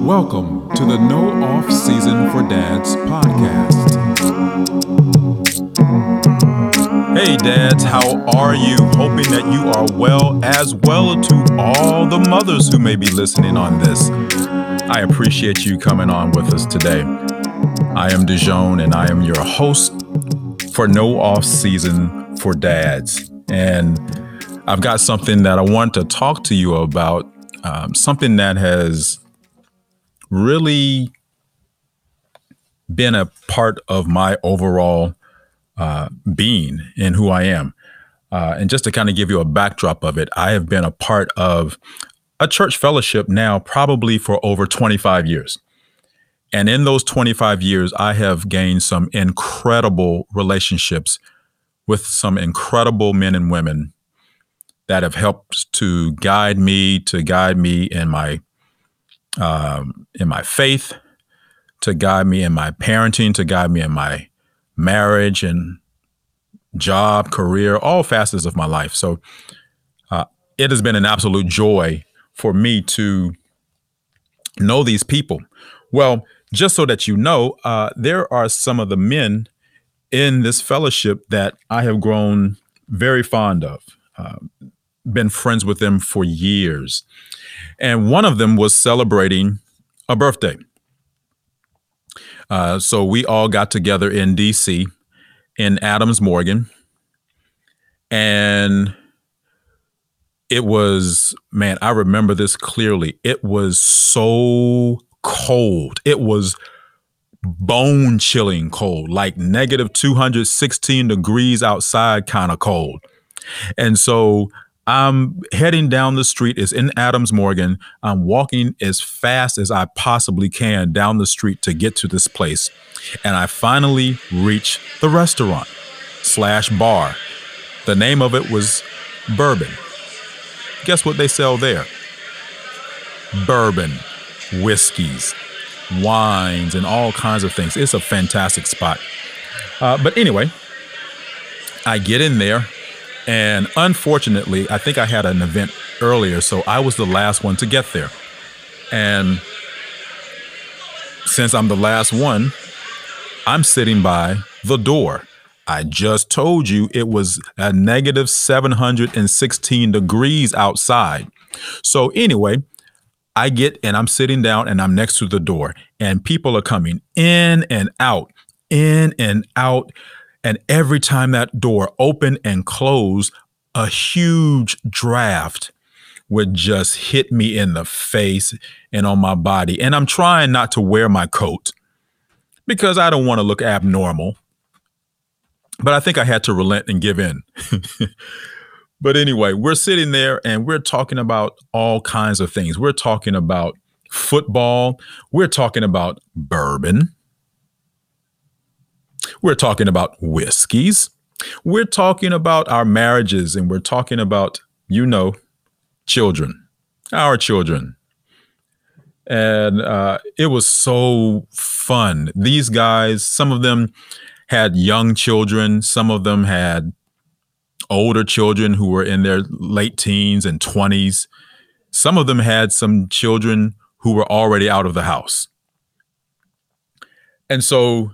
Welcome to the No Off Season for Dads podcast. Hey, dads, how are you? Hoping that you are well, as well to all the mothers who may be listening on this. I appreciate you coming on with us today. I am Dijon, and I am your host for No Off Season for Dads. And I've got something that I want to talk to you about, um, something that has really been a part of my overall uh, being and who I am. Uh, and just to kind of give you a backdrop of it, I have been a part of a church fellowship now probably for over 25 years. And in those 25 years, I have gained some incredible relationships with some incredible men and women that have helped to guide me, to guide me in my um, in my faith, to guide me in my parenting, to guide me in my marriage and job, career, all facets of my life. So uh, it has been an absolute joy for me to know these people. Well, just so that you know, uh, there are some of the men in this fellowship that I have grown very fond of. Uh, been friends with them for years. And one of them was celebrating a birthday. Uh, so we all got together in DC in Adams Morgan. And it was, man, I remember this clearly. It was so cold. It was bone chilling cold, like negative 216 degrees outside, kind of cold. And so I'm heading down the street. It's in Adams Morgan. I'm walking as fast as I possibly can down the street to get to this place. And I finally reach the restaurant slash bar. The name of it was Bourbon. Guess what they sell there? Bourbon, whiskeys, wines, and all kinds of things. It's a fantastic spot. Uh, but anyway, I get in there and unfortunately, I think I had an event earlier, so I was the last one to get there. And since I'm the last one, I'm sitting by the door. I just told you it was a negative 716 degrees outside. So, anyway, I get and I'm sitting down and I'm next to the door, and people are coming in and out, in and out. And every time that door opened and closed, a huge draft would just hit me in the face and on my body. And I'm trying not to wear my coat because I don't want to look abnormal. But I think I had to relent and give in. but anyway, we're sitting there and we're talking about all kinds of things. We're talking about football, we're talking about bourbon. We're talking about whiskeys. We're talking about our marriages and we're talking about, you know, children, our children. And uh, it was so fun. These guys, some of them had young children, some of them had older children who were in their late teens and 20s. Some of them had some children who were already out of the house. And so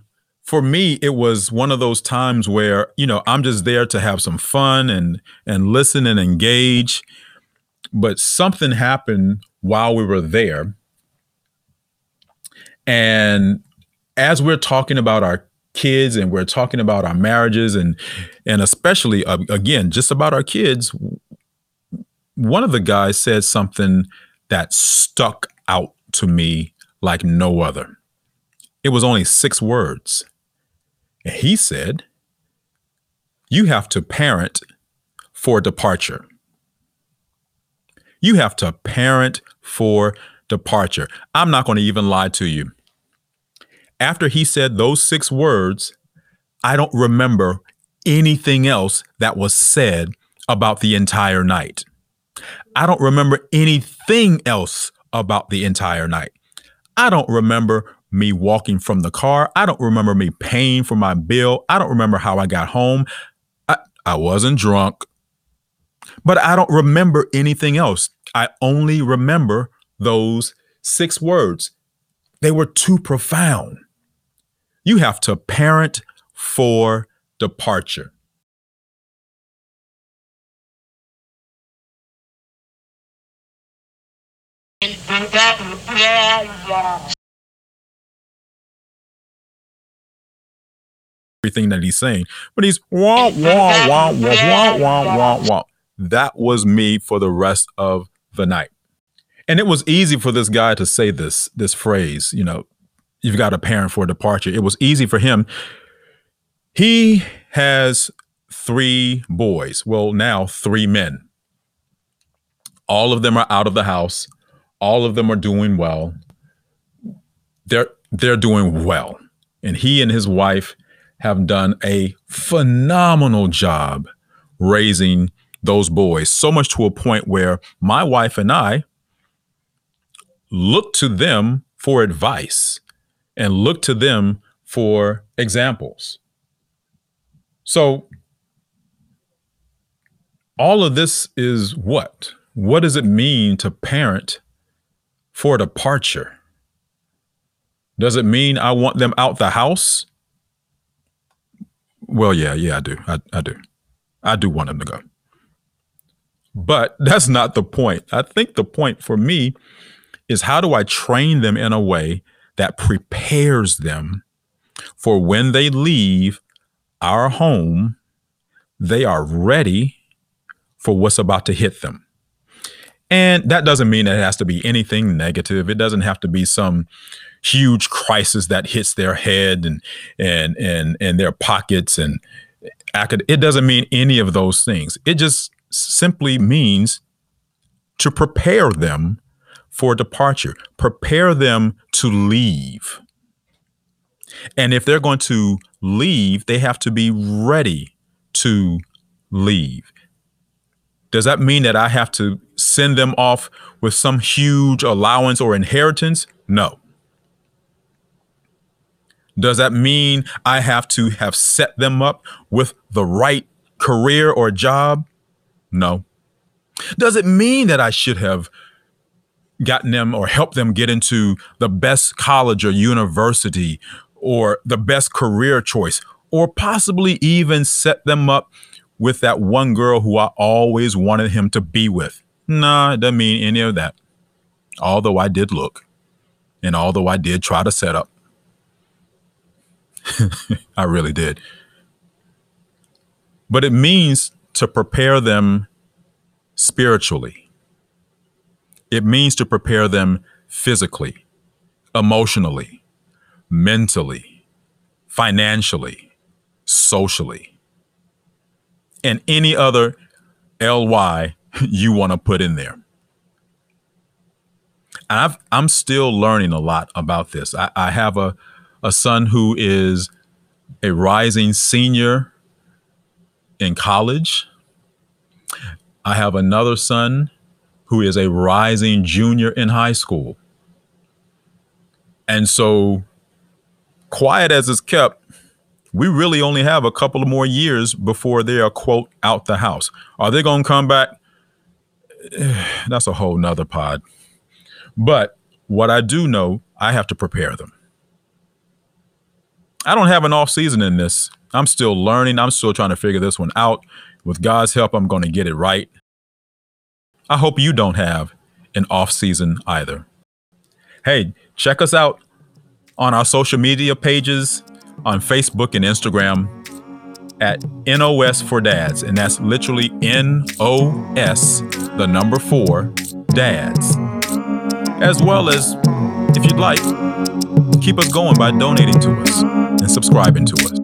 for me it was one of those times where you know i'm just there to have some fun and and listen and engage. But something happened while we were there. And as we're talking about our kids and we're talking about our marriages and and especially uh, again just about our kids one of the guys said something that stuck out to me like no other. It was only six words he said, You have to parent for departure. You have to parent for departure. I'm not going to even lie to you. After he said those six words, I don't remember anything else that was said about the entire night. I don't remember anything else about the entire night. I don't remember me walking from the car. I don't remember me paying for my bill. I don't remember how I got home. I, I wasn't drunk, but I don't remember anything else. I only remember those six words. They were too profound. You have to parent for departure. everything that he's saying, but he's wah, wah, wah, wah, wah, wah, wah, wah. That was me for the rest of the night. And it was easy for this guy to say this, this phrase, you know, you've got a parent for departure. It was easy for him. He has three boys. Well, now three men. All of them are out of the house. All of them are doing well. They're they're doing well. And he and his wife have done a phenomenal job raising those boys, so much to a point where my wife and I look to them for advice and look to them for examples. So, all of this is what? What does it mean to parent for departure? Does it mean I want them out the house? Well, yeah, yeah, I do. I, I do. I do want them to go. But that's not the point. I think the point for me is how do I train them in a way that prepares them for when they leave our home, they are ready for what's about to hit them. And that doesn't mean it has to be anything negative. It doesn't have to be some huge crisis that hits their head and and and and their pockets and it doesn't mean any of those things. It just simply means to prepare them for departure, prepare them to leave. And if they're going to leave, they have to be ready to leave. Does that mean that I have to send them off with some huge allowance or inheritance? No. Does that mean I have to have set them up with the right career or job? No. Does it mean that I should have gotten them or helped them get into the best college or university or the best career choice or possibly even set them up with that one girl who I always wanted him to be with? Nah, it doesn't mean any of that. Although I did look and although I did try to set up. I really did. But it means to prepare them spiritually. It means to prepare them physically, emotionally, mentally, financially, socially, and any other LY you want to put in there. I am still learning a lot about this. I, I have a, a son who is a rising senior in college. I have another son who is a rising junior in high school. And so, quiet as it's kept, we really only have a couple of more years before they are, quote, out the house. Are they going to come back? That's a whole nother pod. But what I do know, I have to prepare them. I don't have an off season in this. I'm still learning. I'm still trying to figure this one out. With God's help, I'm going to get it right. I hope you don't have an off season either. Hey, check us out on our social media pages on Facebook and Instagram at NOS for Dads. And that's literally N O S, the number four, dads. As well as, if you'd like, keep us going by donating to us and subscribing to us.